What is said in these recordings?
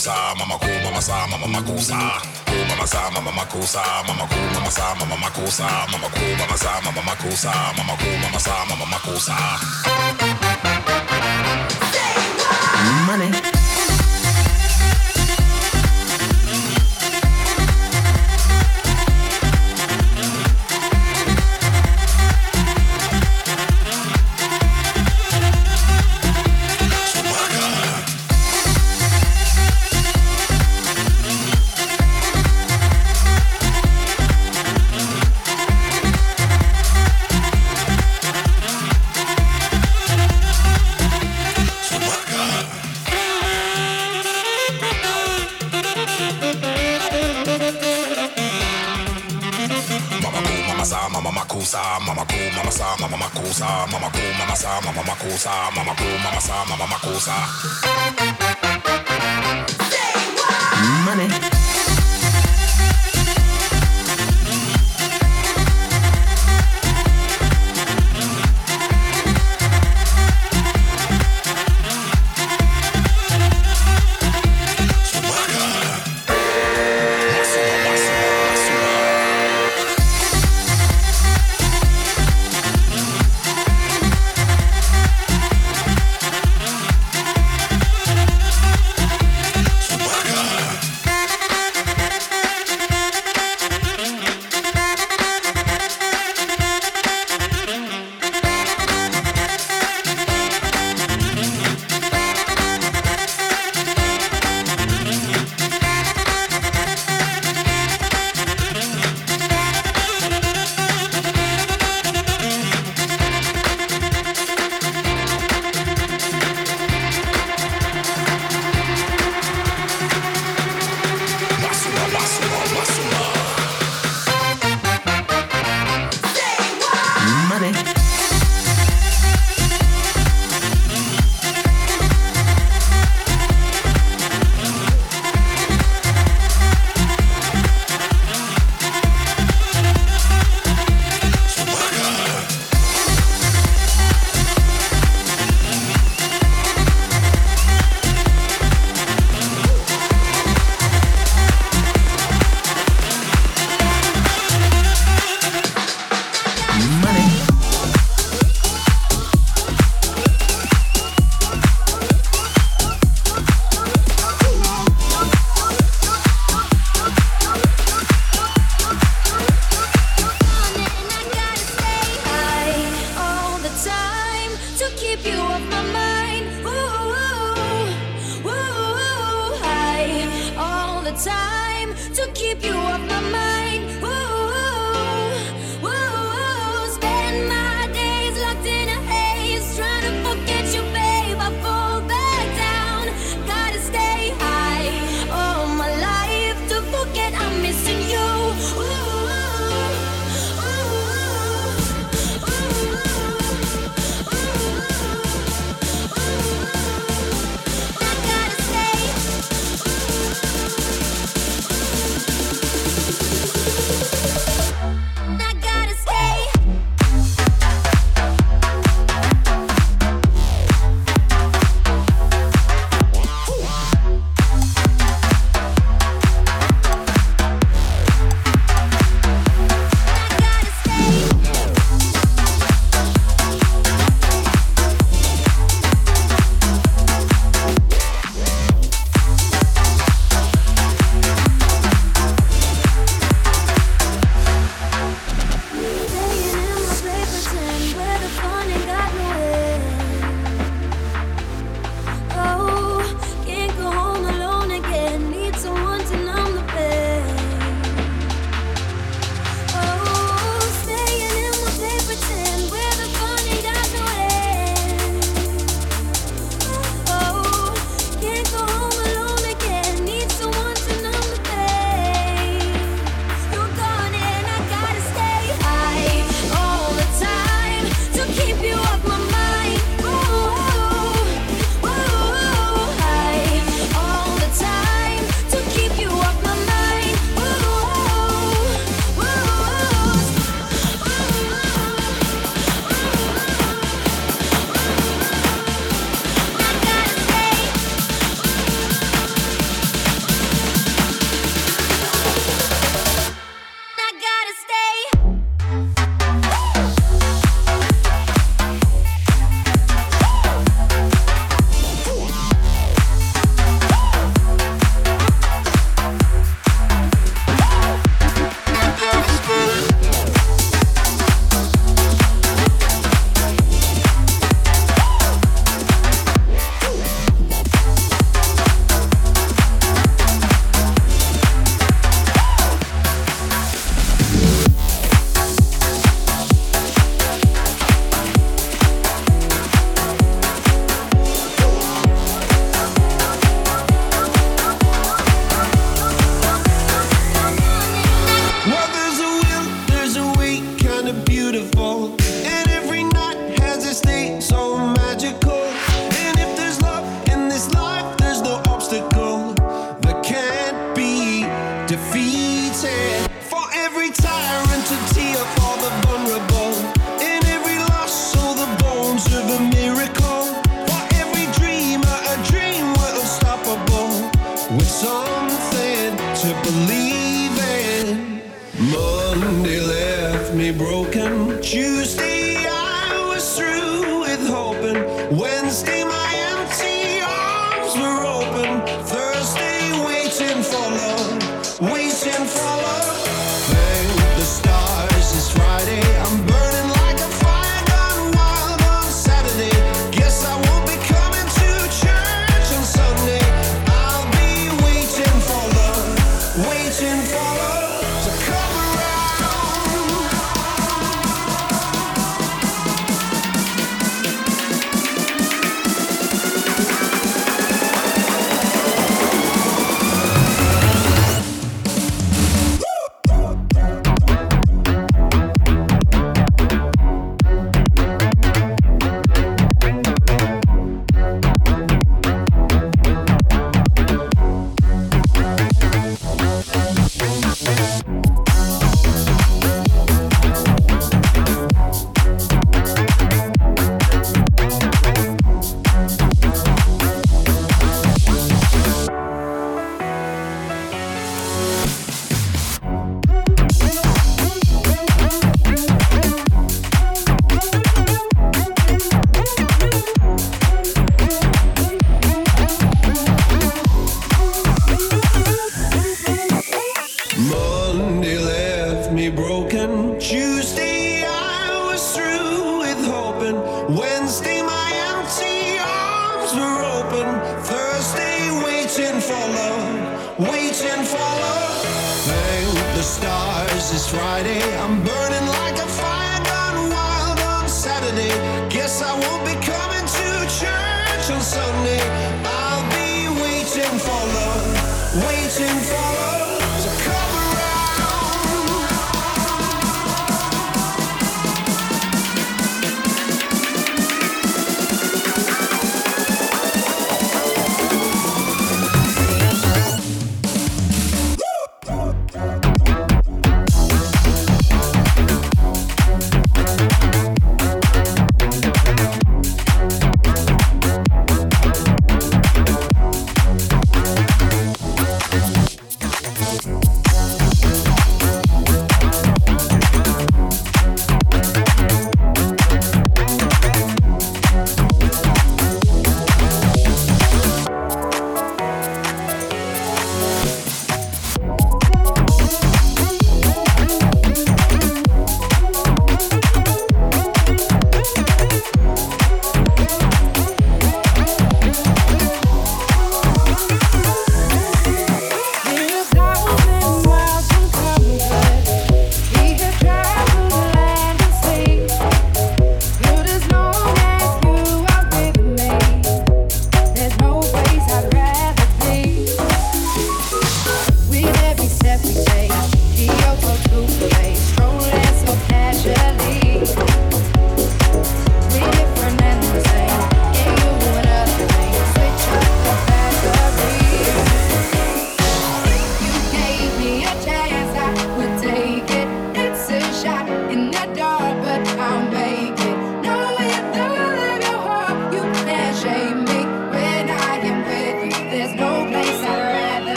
makusa, mama ku, mama sa, mama makusa. Cool, mama sa, mama makusa, mama ku, mama sa, mama makusa, mama cool, mama sa, mama makusa, mama ku, mama sa, mama makusa.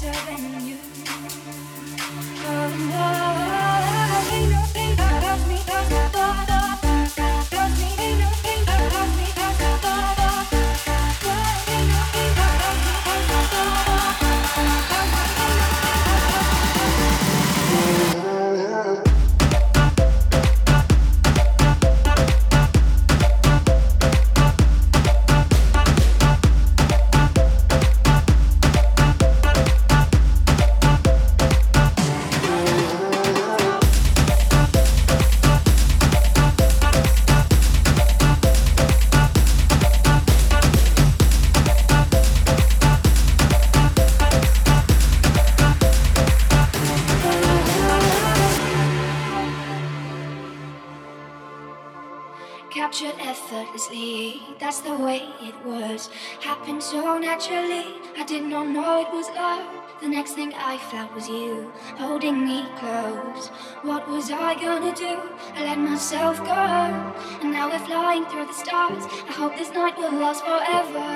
better than you. captured effortlessly. That's the way it was. Happened so naturally. I did not know it was love. The next thing I felt was you holding me close. What was I gonna do? I let myself go. And now we're flying through the stars. I hope this night will last forever.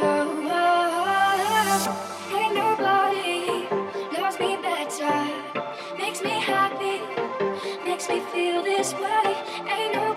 Oh, oh, oh. ain't nobody loves me better. Makes me happy, makes me feel this way. Ain't no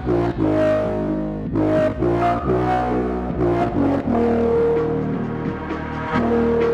Thank you.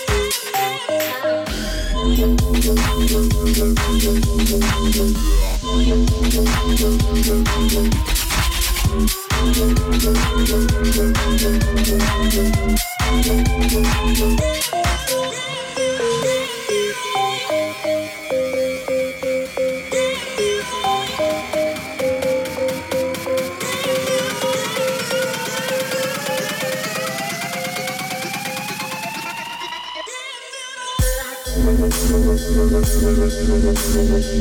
Thank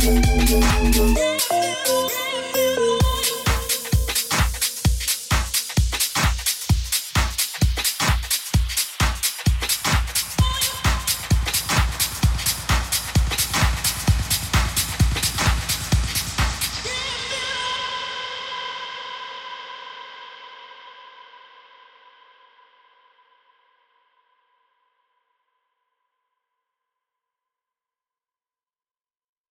Yeah.